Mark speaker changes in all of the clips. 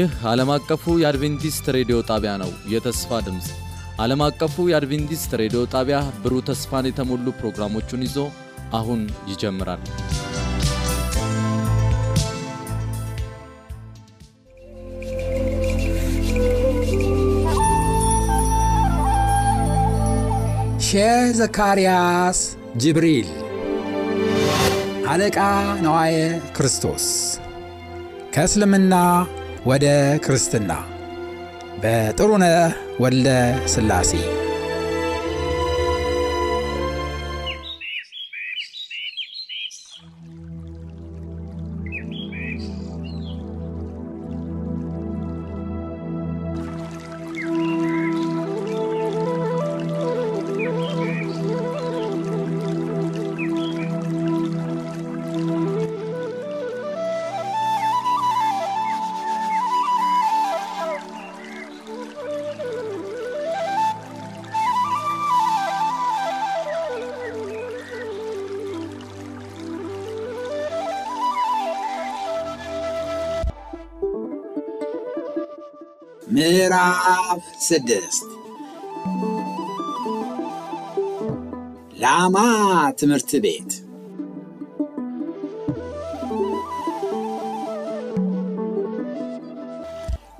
Speaker 1: ይህ ዓለም አቀፉ የአድቬንቲስት ሬዲዮ ጣቢያ ነው። የተስፋ ድምፅ ዓለም አቀፉ የአድቬንቲስት ሬዲዮ ጣቢያ ብሩህ ተስፋን የተሞሉ ፕሮግራሞቹን ይዞ አሁን ይጀምራል።
Speaker 2: ሼህ ዘካርያስ ጅብሪል አለቃ ነዋየ ክርስቶስ ከእስልምና ወደ ክርስትና። በጥሩነህ ወልደ ሥላሴ ምዕራፍ ስድስት ላማ ትምህርት ቤት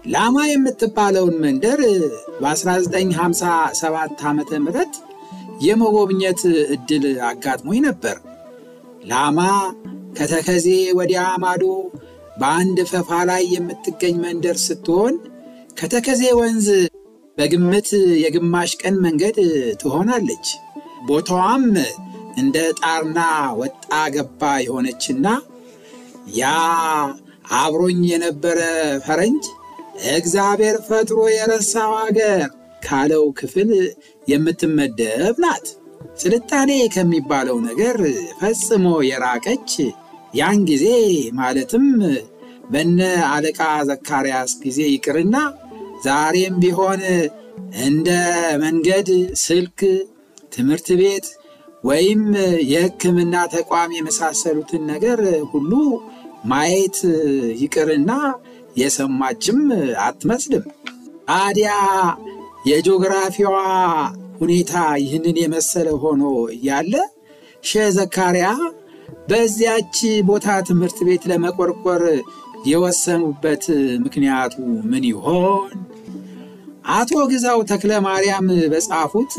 Speaker 2: ላማ የምትባለውን መንደር በ1957 ዓ ም የመጎብኘት ዕድል አጋጥሞኝ ነበር። ላማ ከተከዜ ወዲያ ማዶ በአንድ ፈፋ ላይ የምትገኝ መንደር ስትሆን ከተከዜ ወንዝ በግምት የግማሽ ቀን መንገድ ትሆናለች። ቦታዋም እንደ ጣርና ወጣ ገባ የሆነችና ያ አብሮኝ የነበረ ፈረንጅ እግዚአብሔር ፈጥሮ የረሳው አገር ካለው ክፍል የምትመደብ ናት። ስልጣኔ ከሚባለው ነገር ፈጽሞ የራቀች ያን ጊዜ ማለትም በነ አለቃ ዘካርያስ ጊዜ ይቅርና ዛሬም ቢሆን እንደ መንገድ፣ ስልክ፣ ትምህርት ቤት ወይም የሕክምና ተቋም የመሳሰሉትን ነገር ሁሉ ማየት ይቅርና የሰማችም አትመስልም። ታዲያ የጂኦግራፊዋ ሁኔታ ይህንን የመሰለ ሆኖ እያለ ሼህ ዘካርያ በዚያች ቦታ ትምህርት ቤት ለመቆርቆር የወሰኑበት ምክንያቱ ምን ይሆን? አቶ ግዛው ተክለ ማርያም በጻፉት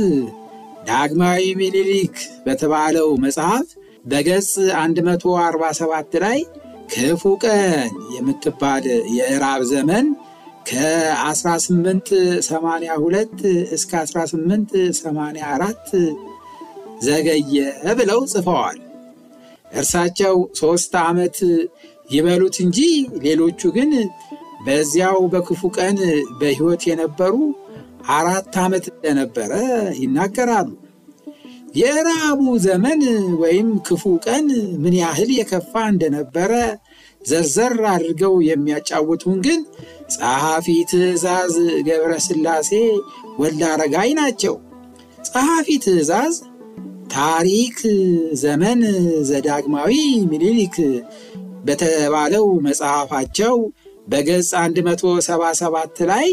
Speaker 2: ዳግማዊ ምኒልክ በተባለው መጽሐፍ በገጽ 147 ላይ ክፉ ቀን የምትባል የእራብ ዘመን ከ1882 እስከ 1884 ዘገየ ብለው ጽፈዋል። እርሳቸው ሦስት ዓመት ይበሉት እንጂ ሌሎቹ ግን በዚያው በክፉ ቀን በሕይወት የነበሩ አራት ዓመት እንደነበረ ይናገራሉ። የራቡ ዘመን ወይም ክፉ ቀን ምን ያህል የከፋ እንደነበረ ዘርዘር አድርገው የሚያጫውቱን ግን ጸሐፊ ትእዛዝ ገብረ ሥላሴ ወልደ አረጋይ ናቸው። ጸሐፊ ትእዛዝ ታሪክ ዘመን ዘዳግማዊ ምኒልክ በተባለው መጽሐፋቸው በገጽ 177 ላይ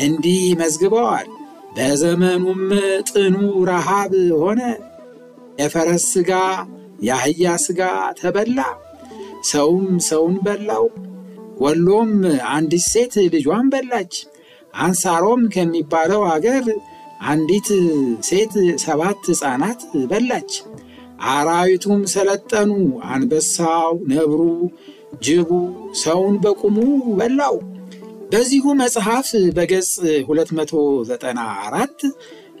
Speaker 2: እንዲህ መዝግበዋል። በዘመኑም ጥኑ ረሃብ ሆነ፣ የፈረስ ሥጋ የአህያ ሥጋ ተበላ፣ ሰውም ሰውን በላው። ወሎም አንዲት ሴት ልጇን በላች። አንሳሮም ከሚባለው አገር አንዲት ሴት ሰባት ሕፃናት በላች። አራዊቱም ሰለጠኑ። አንበሳው፣ ነብሩ፣ ጅቡ ሰውን በቁሙ በላው። በዚሁ መጽሐፍ በገጽ 294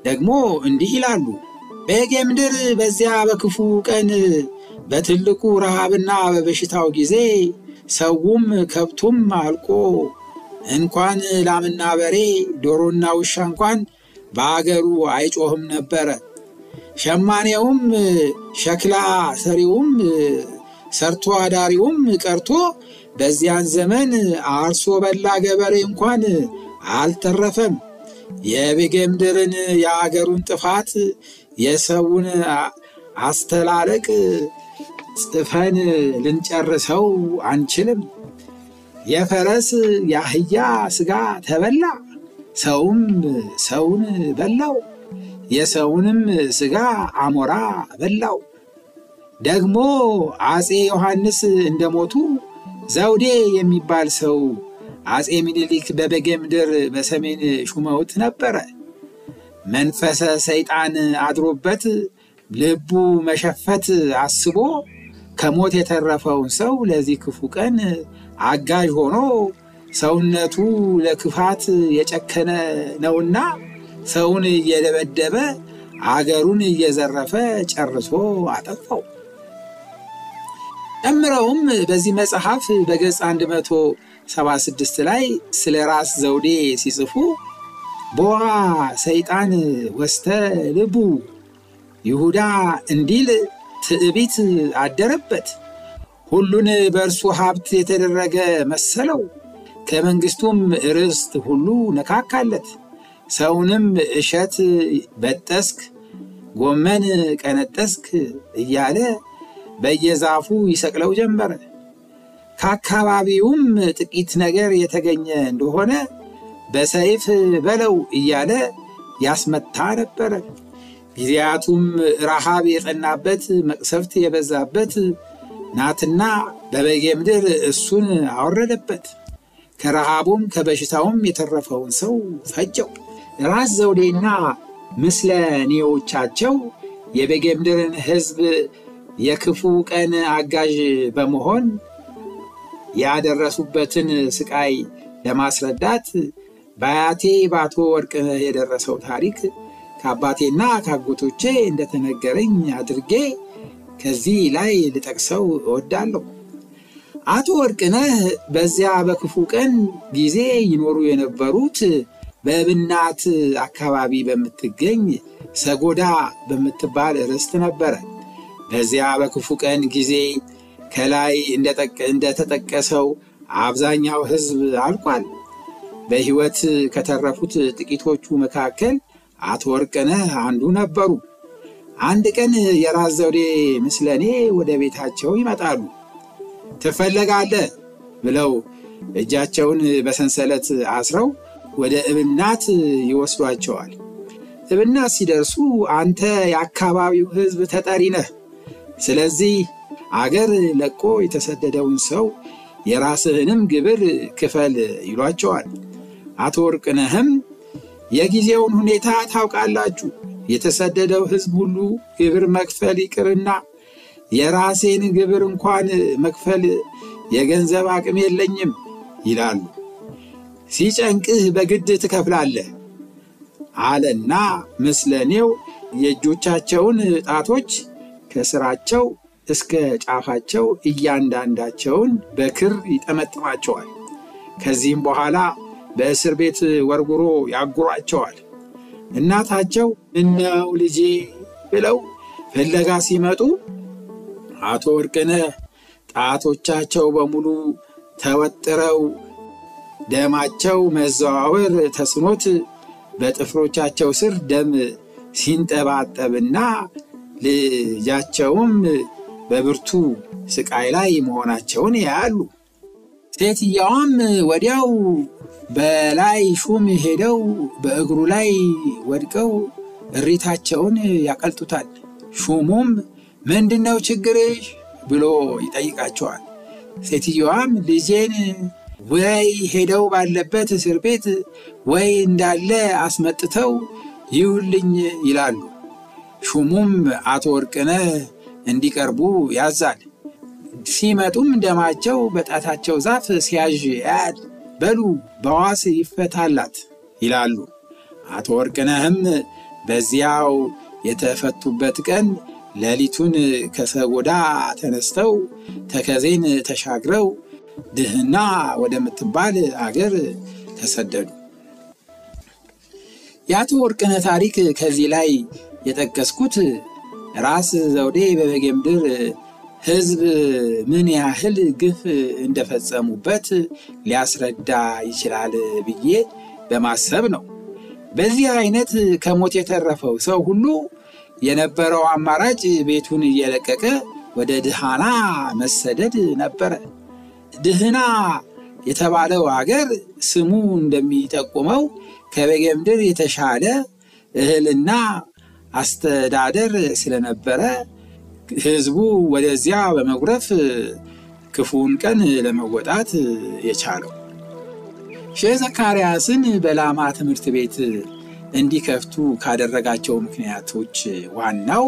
Speaker 2: ደግሞ እንዲህ ይላሉ። በጌምድር በዚያ በክፉ ቀን በትልቁ ረሃብና በበሽታው ጊዜ ሰውም ከብቱም አልቆ እንኳን ላምና በሬ ዶሮና ውሻ እንኳን በአገሩ አይጮህም ነበረ። ሸማኔውም ሸክላ ሰሪውም ሰርቶ አዳሪውም ቀርቶ በዚያን ዘመን አርሶ በላ ገበሬ እንኳን አልተረፈም። የቤጌምድርን የአገሩን ጥፋት የሰውን አስተላለቅ ጽፈን ልንጨርሰው አንችልም። የፈረስ የአህያ ሥጋ ተበላ፣ ሰውም ሰውን በላው፣ የሰውንም ሥጋ አሞራ በላው። ደግሞ አፄ ዮሐንስ እንደሞቱ ዘውዴ የሚባል ሰው አፄ ምኒልክ በበጌ ምድር በሰሜን ሹመውት ነበረ። መንፈሰ ሰይጣን አድሮበት ልቡ መሸፈት አስቦ ከሞት የተረፈውን ሰው ለዚህ ክፉ ቀን አጋዥ ሆኖ ሰውነቱ ለክፋት የጨከነ ነውና ሰውን እየደበደበ አገሩን እየዘረፈ ጨርሶ አጠፋው። ጨምረውም በዚህ መጽሐፍ በገጽ 176 ላይ ስለ ራስ ዘውዴ ሲጽፉ ቦዋ ሰይጣን ወስተ ልቡ ይሁዳ እንዲል ትዕቢት አደረበት። ሁሉን በእርሱ ሀብት የተደረገ መሰለው። ከመንግሥቱም ርስት ሁሉ ነካካለት። ሰውንም እሸት በጠስክ፣ ጎመን ቀነጠስክ እያለ በየዛፉ ይሰቅለው ጀመረ። ከአካባቢውም ጥቂት ነገር የተገኘ እንደሆነ በሰይፍ በለው እያለ ያስመታ ነበረ። ጊዜያቱም ረሃብ የጠናበት መቅሰፍት የበዛበት ናትና በበጌ ምድር እሱን አወረደበት። ከረሃቡም ከበሽታውም የተረፈውን ሰው ፈጀው። ራስ ዘውዴና ምስለኔዎቻቸው የበጌ ምድርን ሕዝብ የክፉ ቀን አጋዥ በመሆን ያደረሱበትን ስቃይ ለማስረዳት በአያቴ በአቶ ወርቅነህ የደረሰው ታሪክ ከአባቴና ከአጎቶቼ እንደተነገረኝ አድርጌ ከዚህ ላይ ልጠቅሰው እወዳለሁ። አቶ ወርቅነህ በዚያ በክፉ ቀን ጊዜ ይኖሩ የነበሩት በእብናት አካባቢ በምትገኝ ሰጎዳ በምትባል ርስት ነበረ። በዚያ በክፉ ቀን ጊዜ ከላይ እንደተጠቀሰው አብዛኛው ሕዝብ አልቋል። በሕይወት ከተረፉት ጥቂቶቹ መካከል አቶ ወርቅነህ አንዱ ነበሩ። አንድ ቀን የራስ ዘውዴ ምስለኔ ወደ ቤታቸው ይመጣሉ። ትፈለጋለህ ብለው እጃቸውን በሰንሰለት አስረው ወደ እብናት ይወስዷቸዋል። እብናት ሲደርሱ አንተ የአካባቢው ሕዝብ ተጠሪ ነህ፣ ስለዚህ አገር ለቆ የተሰደደውን ሰው የራስህንም ግብር ክፈል ይሏቸዋል። አቶ ወርቅነህም የጊዜውን ሁኔታ ታውቃላችሁ፣ የተሰደደው ሕዝብ ሁሉ ግብር መክፈል ይቅርና የራሴን ግብር እንኳን መክፈል የገንዘብ አቅም የለኝም ይላሉ። ሲጨንቅህ በግድ ትከፍላለህ አለና ምስለኔው የእጆቻቸውን ጣቶች ከስራቸው እስከ ጫፋቸው እያንዳንዳቸውን በክር ይጠመጥማቸዋል። ከዚህም በኋላ በእስር ቤት ወርጉሮ ያጉሯቸዋል። እናታቸው እነው ልጄ ብለው ፍለጋ ሲመጡ አቶ ወርቅነህ ጣቶቻቸው በሙሉ ተወጥረው ደማቸው መዘዋወር ተስኖት በጥፍሮቻቸው ስር ደም ሲንጠባጠብና ልጃቸውም በብርቱ ስቃይ ላይ መሆናቸውን ያያሉ። ሴትየዋም ወዲያው በላይ ሹም ሄደው በእግሩ ላይ ወድቀው እሪታቸውን ያቀልጡታል። ሹሙም ምንድነው ችግርሽ ብሎ ይጠይቃቸዋል። ሴትየዋም ልጄን ወይ ሄደው ባለበት እስር ቤት ወይ እንዳለ አስመጥተው ይውልኝ ይላሉ። ሹሙም አቶ ወርቅነህ እንዲቀርቡ ያዛል። ሲመጡም ደማቸው በጣታቸው ዛፍ ሲያዥ ያያል። በሉ በዋስ ይፈታላት ይላሉ። አቶ ወርቅነህም በዚያው የተፈቱበት ቀን ሌሊቱን ከሰጎዳ ተነስተው ተከዜን ተሻግረው ድህና ወደምትባል አገር ተሰደዱ። የአቶ ወርቅነህ ታሪክ ከዚህ ላይ የጠቀስኩት ራስ ዘውዴ በበጌ ምድር ሕዝብ ምን ያህል ግፍ እንደፈጸሙበት ሊያስረዳ ይችላል ብዬ በማሰብ ነው። በዚህ አይነት ከሞት የተረፈው ሰው ሁሉ የነበረው አማራጭ ቤቱን እየለቀቀ ወደ ድሃና መሰደድ ነበረ። ድህና የተባለው አገር ስሙ እንደሚጠቁመው ከበጌምድር የተሻለ እህልና አስተዳደር ስለነበረ ሕዝቡ ወደዚያ በመጉረፍ ክፉን ቀን ለመወጣት የቻለው። ሼህ ዘካርያስን በላማ ትምህርት ቤት እንዲከፍቱ ካደረጋቸው ምክንያቶች ዋናው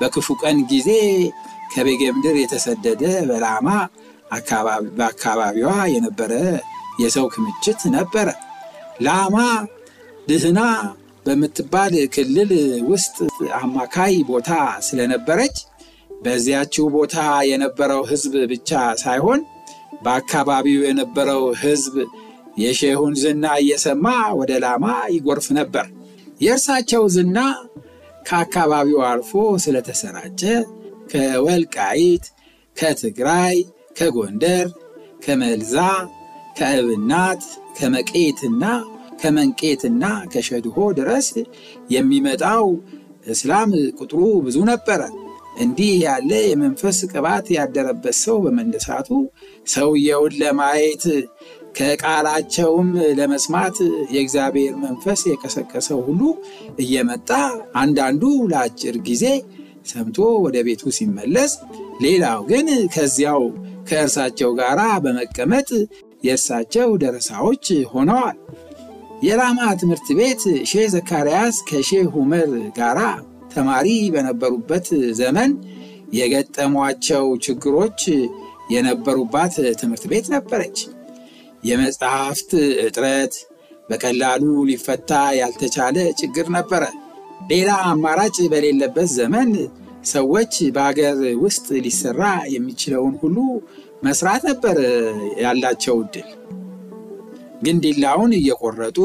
Speaker 2: በክፉ ቀን ጊዜ ከበጌምድር የተሰደደ በላማ በአካባቢዋ የነበረ የሰው ክምችት ነበረ። ላማ ድህና በምትባል ክልል ውስጥ አማካይ ቦታ ስለነበረች በዚያችው ቦታ የነበረው ሕዝብ ብቻ ሳይሆን በአካባቢው የነበረው ሕዝብ የሼሁን ዝና እየሰማ ወደ ላማ ይጎርፍ ነበር። የእርሳቸው ዝና ከአካባቢው አልፎ ስለተሰራጨ ከወልቃይት፣ ከትግራይ፣ ከጎንደር፣ ከመልዛ፣ ከእብናት፣ ከመቄትና ከመንቄትና ከሸድሆ ድረስ የሚመጣው እስላም ቁጥሩ ብዙ ነበረ። እንዲህ ያለ የመንፈስ ቅባት ያደረበት ሰው በመነሳቱ ሰውየውን ለማየት ከቃላቸውም ለመስማት የእግዚአብሔር መንፈስ የቀሰቀሰው ሁሉ እየመጣ አንዳንዱ ለአጭር ጊዜ ሰምቶ ወደ ቤቱ ሲመለስ፣ ሌላው ግን ከዚያው ከእርሳቸው ጋር በመቀመጥ የእርሳቸው ደረሳዎች ሆነዋል። የላማ ትምህርት ቤት ሼህ ዘካርያስ ከሼህ ኡመር ጋራ ተማሪ በነበሩበት ዘመን የገጠሟቸው ችግሮች የነበሩባት ትምህርት ቤት ነበረች። የመጽሐፍት እጥረት በቀላሉ ሊፈታ ያልተቻለ ችግር ነበረ። ሌላ አማራጭ በሌለበት ዘመን ሰዎች በአገር ውስጥ ሊሰራ የሚችለውን ሁሉ መስራት ነበር ያላቸው እድል። ግንዲላውን እየቆረጡ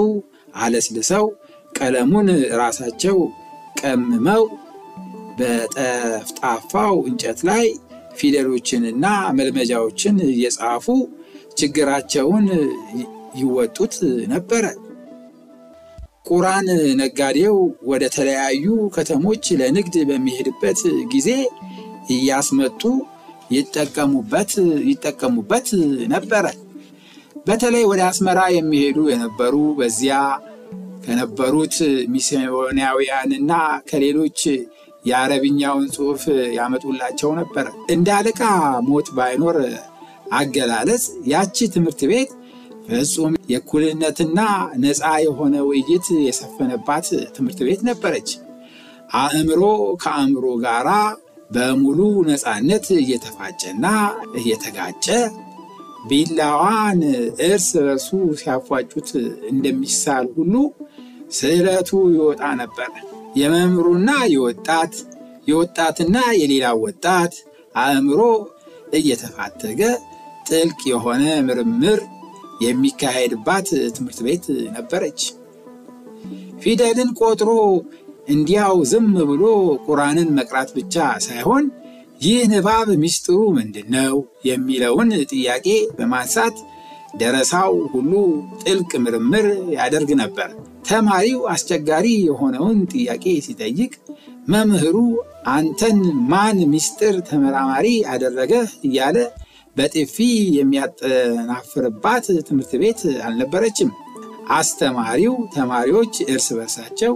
Speaker 2: አለስልሰው ቀለሙን ራሳቸው ቀምመው በጠፍጣፋው እንጨት ላይ ፊደሎችንና መልመጃዎችን እየጻፉ ችግራቸውን ይወጡት ነበረ። ቁራን ነጋዴው ወደ ተለያዩ ከተሞች ለንግድ በሚሄድበት ጊዜ እያስመጡ ይጠቀሙበት ይጠቀሙበት ነበረ። በተለይ ወደ አስመራ የሚሄዱ የነበሩ በዚያ ከነበሩት ሚስዮናውያንና ከሌሎች የአረብኛውን ጽሑፍ ያመጡላቸው ነበረ። እንደ አለቃ ሞት ባይኖር አገላለጽ ያቺ ትምህርት ቤት ፍጹም የእኩልነትና ነፃ የሆነ ውይይት የሰፈነባት ትምህርት ቤት ነበረች። አእምሮ ከአእምሮ ጋራ በሙሉ ነፃነት እየተፋጨና እየተጋጨ ቢላዋን እርስ በርሱ ሲያፏጩት እንደሚሳል ሁሉ ስዕለቱ ይወጣ ነበር። የመምህሩና የወጣት የወጣትና የሌላው ወጣት አእምሮ እየተፋተገ ጥልቅ የሆነ ምርምር የሚካሄድባት ትምህርት ቤት ነበረች። ፊደልን ቆጥሮ እንዲያው ዝም ብሎ ቁራንን መቅራት ብቻ ሳይሆን ይህ ንባብ ምስጢሩ ምንድን ነው የሚለውን ጥያቄ በማንሳት ደረሳው ሁሉ ጥልቅ ምርምር ያደርግ ነበር። ተማሪው አስቸጋሪ የሆነውን ጥያቄ ሲጠይቅ መምህሩ አንተን ማን ምስጢር ተመራማሪ አደረገ እያለ በጥፊ የሚያጠናፍርባት ትምህርት ቤት አልነበረችም። አስተማሪው ተማሪዎች እርስ በርሳቸው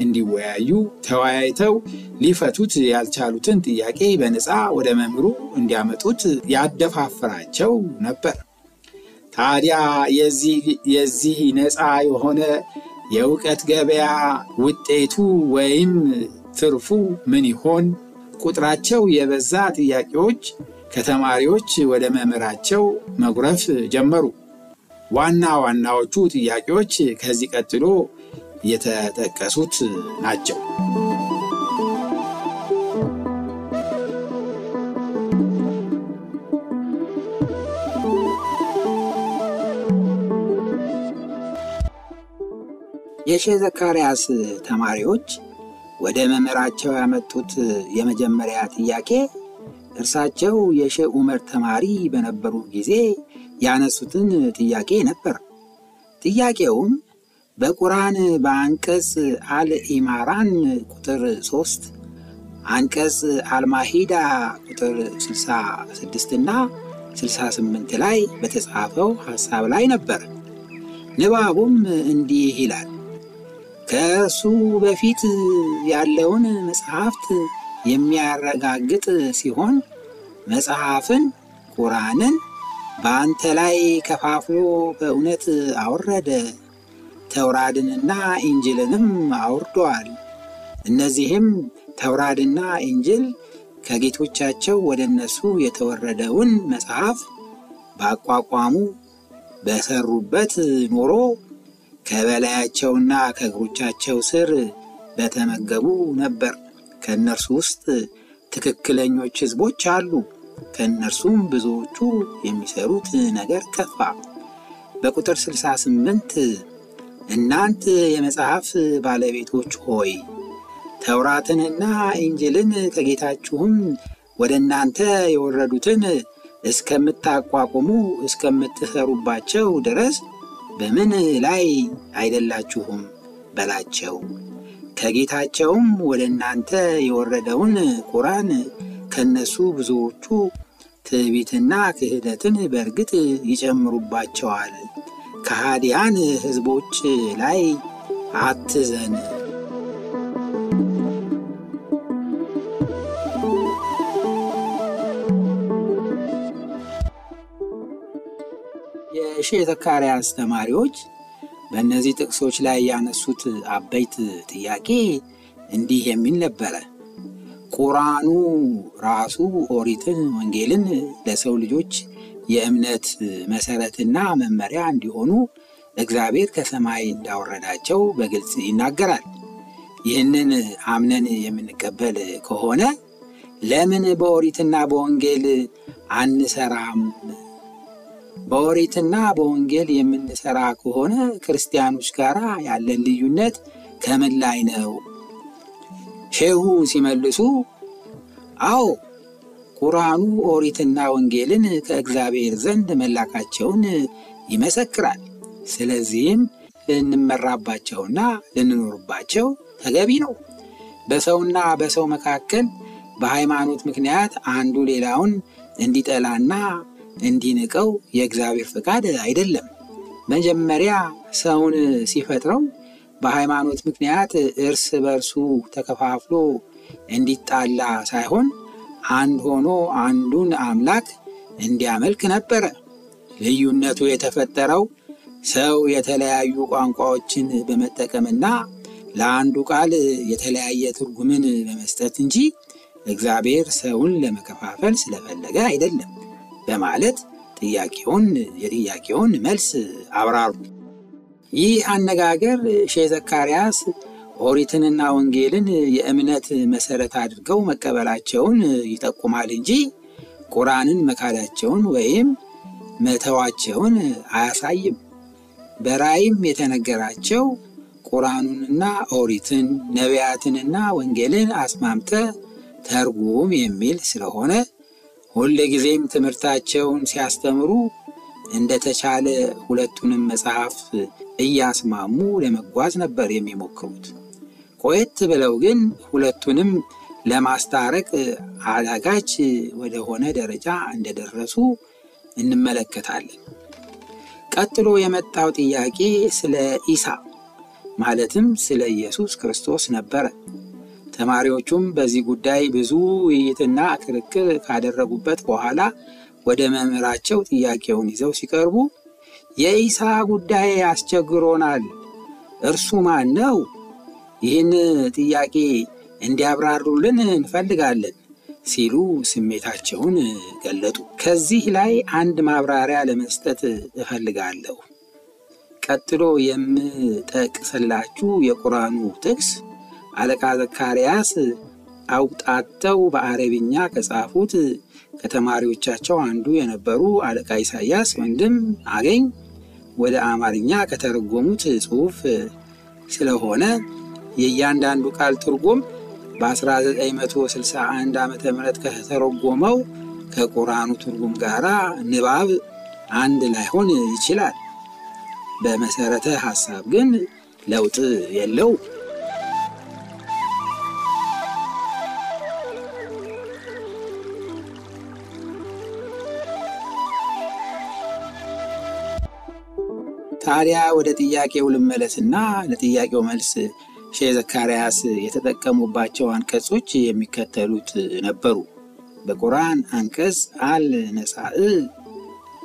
Speaker 2: እንዲወያዩ ተወያይተው ሊፈቱት ያልቻሉትን ጥያቄ በነፃ ወደ መምህሩ እንዲያመጡት ያደፋፍራቸው ነበር። ታዲያ የዚህ ነፃ የሆነ የእውቀት ገበያ ውጤቱ ወይም ትርፉ ምን ይሆን? ቁጥራቸው የበዛ ጥያቄዎች ከተማሪዎች ወደ መምህራቸው መጉረፍ ጀመሩ። ዋና ዋናዎቹ ጥያቄዎች ከዚህ ቀጥሎ የተጠቀሱት ናቸው። የሼህ ዘካርያስ ተማሪዎች ወደ መምህራቸው ያመጡት የመጀመሪያ ጥያቄ እርሳቸው የሼህ ኡመር ተማሪ በነበሩ ጊዜ ያነሱትን ጥያቄ ነበር። ጥያቄውም በቁርአን በአንቀጽ አል ኢማራን ቁጥር 3 አንቀጽ አልማሂዳ ቁጥር 66 እና 68 ላይ በተጻፈው ሐሳብ ላይ ነበር። ንባቡም እንዲህ ይላል። ከእርሱ በፊት ያለውን መጽሐፍት የሚያረጋግጥ ሲሆን መጽሐፍን ቁርአንን በአንተ ላይ ከፋፍሎ በእውነት አወረደ። ተውራድንና ኢንጅልንም አውርደዋል። እነዚህም ተውራድና ኢንጅል ከጌቶቻቸው ወደ እነሱ የተወረደውን መጽሐፍ ባቋቋሙ በሰሩበት ኖሮ ከበላያቸውና ከእግሮቻቸው ስር በተመገቡ ነበር። ከእነርሱ ውስጥ ትክክለኞች ሕዝቦች አሉ። ከእነርሱም ብዙዎቹ የሚሰሩት ነገር ከፋ። በቁጥር 68 እናንት የመጽሐፍ ባለቤቶች ሆይ ተውራትንና ኢንጅልን ከጌታችሁም ወደ እናንተ የወረዱትን እስከምታቋቁሙ እስከምትሰሩባቸው ድረስ በምን ላይ አይደላችሁም በላቸው። ከጌታቸውም ወደ እናንተ የወረደውን ቁርአን ከነሱ ብዙዎቹ ትዕቢትና ክህደትን በእርግጥ ይጨምሩባቸዋል። ከሃዲያን ሕዝቦች ላይ አትዘን። የሼህ ዘካርያስ ተማሪዎች በእነዚህ ጥቅሶች ላይ ያነሱት አበይት ጥያቄ እንዲህ የሚል ነበረ። ቁርአኑ ራሱ ኦሪትን፣ ወንጌልን ለሰው ልጆች የእምነት መሰረትና መመሪያ እንዲሆኑ እግዚአብሔር ከሰማይ እንዳወረዳቸው በግልጽ ይናገራል። ይህንን አምነን የምንቀበል ከሆነ ለምን በኦሪትና በወንጌል አንሰራም? በኦሪትና በወንጌል የምንሰራ ከሆነ ክርስቲያኖች ጋር ያለን ልዩነት ከምን ላይ ነው? ሼሁ ሲመልሱ አዎ ቁርአኑ ኦሪትና ወንጌልን ከእግዚአብሔር ዘንድ መላካቸውን ይመሰክራል። ስለዚህም ልንመራባቸውና ልንኖርባቸው ተገቢ ነው። በሰውና በሰው መካከል በሃይማኖት ምክንያት አንዱ ሌላውን እንዲጠላና እንዲንቀው የእግዚአብሔር ፈቃድ አይደለም። መጀመሪያ ሰውን ሲፈጥረው በሃይማኖት ምክንያት እርስ በርሱ ተከፋፍሎ እንዲጣላ ሳይሆን አንድ ሆኖ አንዱን አምላክ እንዲያመልክ ነበረ። ልዩነቱ የተፈጠረው ሰው የተለያዩ ቋንቋዎችን በመጠቀምና ለአንዱ ቃል የተለያየ ትርጉምን በመስጠት እንጂ እግዚአብሔር ሰውን ለመከፋፈል ስለፈለገ አይደለም በማለት ጥያቄውን የጥያቄውን መልስ አብራሩ። ይህ አነጋገር ሼህ ዘካርያስ ኦሪትንና ወንጌልን የእምነት መሰረት አድርገው መቀበላቸውን ይጠቁማል እንጂ ቁርአንን መካዳቸውን ወይም መተዋቸውን አያሳይም። በራእይም የተነገራቸው ቁርአኑንና ኦሪትን ነቢያትንና ወንጌልን አስማምተ ተርጉም የሚል ስለሆነ ሁል ጊዜም ትምህርታቸውን ሲያስተምሩ እንደተቻለ ሁለቱንም መጽሐፍ እያስማሙ ለመጓዝ ነበር የሚሞክሩት። ቆየት ብለው ግን ሁለቱንም ለማስታረቅ አዳጋች ወደሆነ ደረጃ እንደደረሱ እንመለከታለን። ቀጥሎ የመጣው ጥያቄ ስለ ኢሳ ማለትም ስለ ኢየሱስ ክርስቶስ ነበረ። ተማሪዎቹም በዚህ ጉዳይ ብዙ ውይይትና ክርክር ካደረጉበት በኋላ ወደ መምህራቸው ጥያቄውን ይዘው ሲቀርቡ የኢሳ ጉዳይ አስቸግሮናል፣ እርሱ ማን ነው? ይህን ጥያቄ እንዲያብራሩልን እንፈልጋለን ሲሉ ስሜታቸውን ገለጡ። ከዚህ ላይ አንድ ማብራሪያ ለመስጠት እፈልጋለሁ። ቀጥሎ የምጠቅስላችሁ የቁርአኑ ጥቅስ አለቃ ዘካርያስ አውጣተው በአረብኛ ከጻፉት ከተማሪዎቻቸው አንዱ የነበሩ አለቃ ኢሳያስ ወንድም አገኝ ወደ አማርኛ ከተረጎሙት ጽሑፍ ስለሆነ የእያንዳንዱ ቃል ትርጉም በ1961 ዓ ም ከተረጎመው ከቁርአኑ ትርጉም ጋር ንባብ አንድ ላይሆን ይችላል። በመሰረተ ሐሳብ ግን ለውጥ የለው። ታዲያ ወደ ጥያቄው ልመለስና ለጥያቄው መልስ ሼህ ዘካርያስ የተጠቀሙባቸው አንቀጾች የሚከተሉት ነበሩ። በቁርአን አንቀጽ አል ነሳእ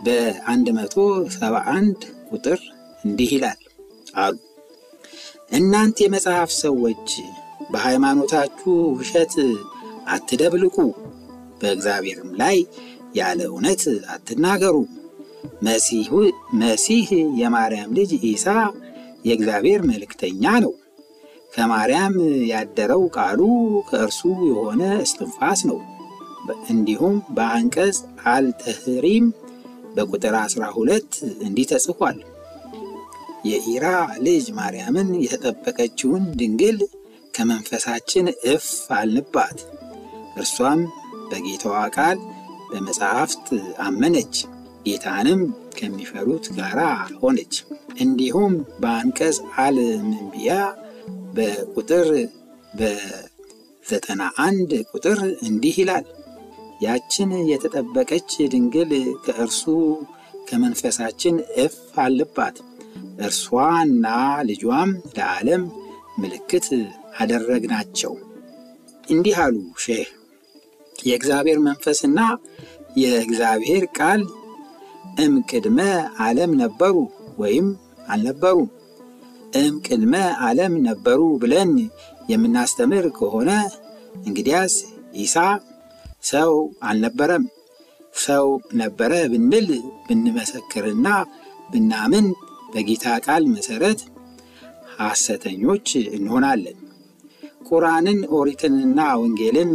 Speaker 2: በ171 ቁጥር እንዲህ ይላል አሉ። እናንተ የመጽሐፍ ሰዎች በሃይማኖታችሁ ውሸት አትደብልቁ፣ በእግዚአብሔርም ላይ ያለ እውነት አትናገሩ። መሲህ የማርያም ልጅ ኢሳ የእግዚአብሔር መልእክተኛ ነው። ከማርያም ያደረው ቃሉ ከእርሱ የሆነ እስትንፋስ ነው። እንዲሁም በአንቀጽ አልተህሪም በቁጥር 12 እንዲህ ተጽፏል። የኢራ ልጅ ማርያምን የተጠበቀችውን ድንግል ከመንፈሳችን እፍ አልንባት። እርሷም በጌታዋ ቃል በመጽሐፍት አመነች፣ ጌታንም ከሚፈሩት ጋር ሆነች። እንዲሁም በአንቀጽ አል መንቢያ በቁጥር በዘጠና አንድ ቁጥር እንዲህ ይላል ያችን የተጠበቀች ድንግል ከእርሱ ከመንፈሳችን እፍ አለባት። እርሷና ልጇም ለዓለም ምልክት አደረግናቸው። እንዲህ አሉ ሼህ የእግዚአብሔር መንፈስና የእግዚአብሔር ቃል እምቅድመ ዓለም ነበሩ ወይም አልነበሩም። እምቅድመ ዓለም ነበሩ ብለን የምናስተምር ከሆነ እንግዲያስ ኢሳ ሰው አልነበረም። ሰው ነበረ ብንል ብንመሰክርና ብናምን በጌታ ቃል መሰረት ሐሰተኞች እንሆናለን። ቁርአንን፣ ኦሪትንና ወንጌልን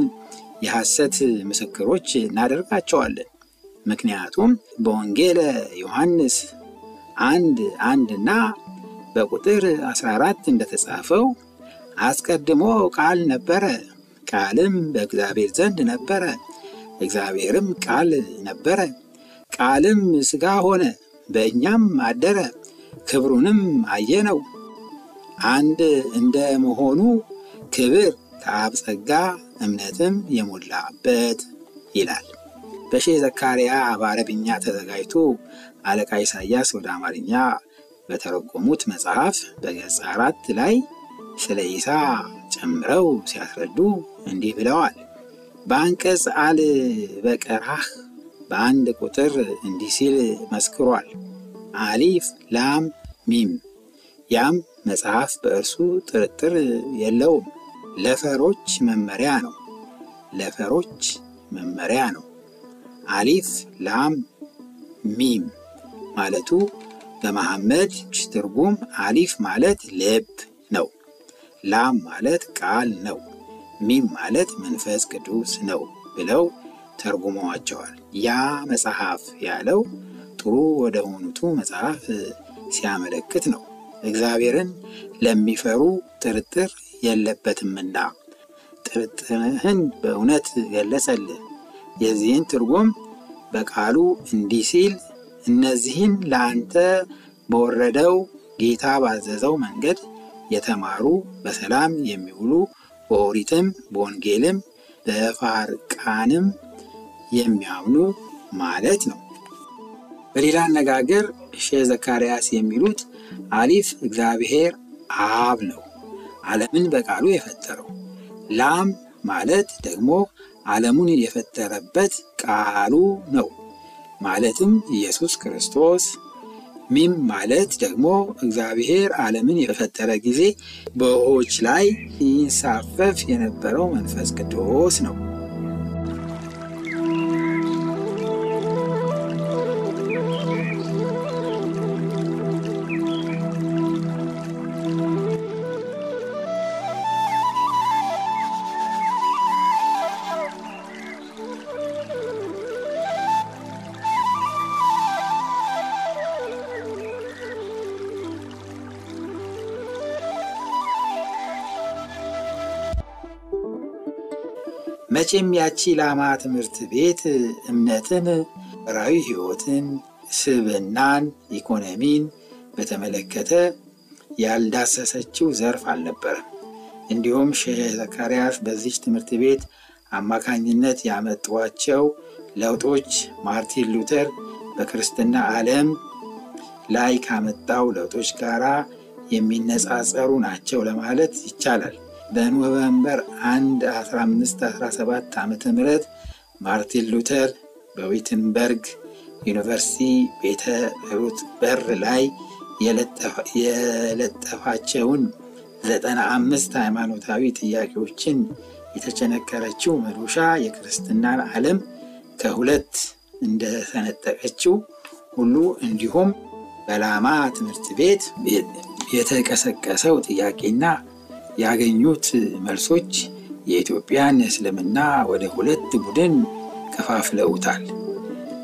Speaker 2: የሐሰት ምስክሮች እናደርጋቸዋለን። ምክንያቱም በወንጌለ ዮሐንስ አንድ አንድና በቁጥር 14 እንደተጻፈው አስቀድሞ ቃል ነበረ ቃልም በእግዚአብሔር ዘንድ ነበረ፣ እግዚአብሔርም ቃል ነበረ። ቃልም ሥጋ ሆነ፣ በእኛም አደረ፣ ክብሩንም አየነው። አንድ እንደ መሆኑ ክብር ከአብ ጸጋ እምነትም የሞላበት ይላል። በሼህ ዘካርያ በአረብኛ ተዘጋጅቶ አለቃ ኢሳያስ ወደ አማርኛ በተረጎሙት መጽሐፍ በገጽ አራት ላይ ስለ ኢሳ ጨምረው ሲያስረዱ እንዲህ ብለዋል። በአንቀጽ አል በቀራህ በአንድ ቁጥር እንዲህ ሲል መስክሯል። አሊፍ ላም ሚም ያም መጽሐፍ በእርሱ ጥርጥር የለውም። ለፈሮች መመሪያ ነው። ለፈሮች መመሪያ ነው። አሊፍ ላም ሚም ማለቱ በመሐመድ ትርጉም አሊፍ ማለት ልብ ነው። ላም ማለት ቃል ነው። ሚም ማለት መንፈስ ቅዱስ ነው ብለው ተርጉመዋቸዋል። ያ መጽሐፍ ያለው ጥሩ ወደ ሆኑቱ መጽሐፍ ሲያመለክት ነው። እግዚአብሔርን ለሚፈሩ ጥርጥር የለበትምና ጥርጥርህን በእውነት ገለጸልህ። የዚህን ትርጉም በቃሉ እንዲህ ሲል እነዚህን ለአንተ በወረደው ጌታ ባዘዘው መንገድ የተማሩ በሰላም የሚውሉ በኦሪትም በወንጌልም በፋርቃንም የሚያምኑ ማለት ነው። በሌላ አነጋገር ሼህ ዘካርያስ የሚሉት አሊፍ እግዚአብሔር አብ ነው፣ ዓለምን በቃሉ የፈጠረው። ላም ማለት ደግሞ ዓለሙን የፈጠረበት ቃሉ ነው፣ ማለትም ኢየሱስ ክርስቶስ። ሚም ማለት ደግሞ እግዚአብሔር ዓለምን የፈጠረ ጊዜ በውኆች ላይ ይንሳፈፍ የነበረው መንፈስ ቅዱስ ነው። መቼም ያቺ ላማ ትምህርት ቤት እምነትን፣ ራዊ ሕይወትን፣ ስብናን፣ ኢኮኖሚን በተመለከተ ያልዳሰሰችው ዘርፍ አልነበረም። እንዲሁም ሼህ ዘካርያስ በዚች ትምህርት ቤት አማካኝነት ያመጧቸው ለውጦች ማርቲን ሉተር በክርስትና ዓለም ላይ ካመጣው ለውጦች ጋር የሚነጻጸሩ ናቸው ለማለት ይቻላል። በኖቨምበር 1 1517 ዓ ም ማርቲን ሉተር በዊትንበርግ ዩኒቨርሲቲ ቤተ ሩት በር ላይ የለጠፋቸውን ዘጠና አምስት ሃይማኖታዊ ጥያቄዎችን የተቸነከረችው መዶሻ የክርስትናን ዓለም ከሁለት እንደሰነጠቀችው ሁሉ እንዲሁም በላማ ትምህርት ቤት የተቀሰቀሰው ጥያቄና ያገኙት መልሶች የኢትዮጵያን እስልምና ወደ ሁለት ቡድን ከፋፍለውታል።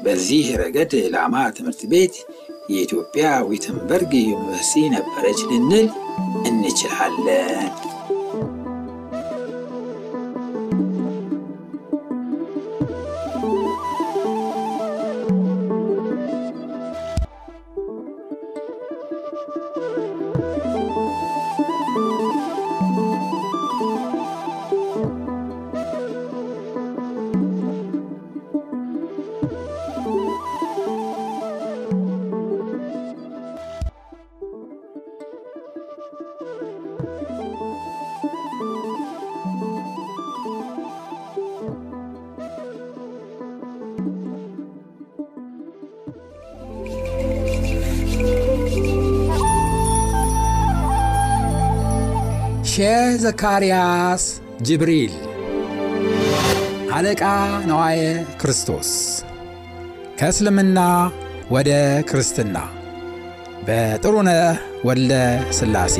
Speaker 2: በዚህ ረገድ ላማ ትምህርት ቤት የኢትዮጵያ ዊትንበርግ ዩኒቨርሲቲ ነበረች ልንል እንችላለን።
Speaker 3: ዘካርያስ ጅብሪል። አለቃ ነዋየ ክርስቶስ። ከእስልምና ወደ ክርስትና። በጥሩነህ ወልደ ሥላሴ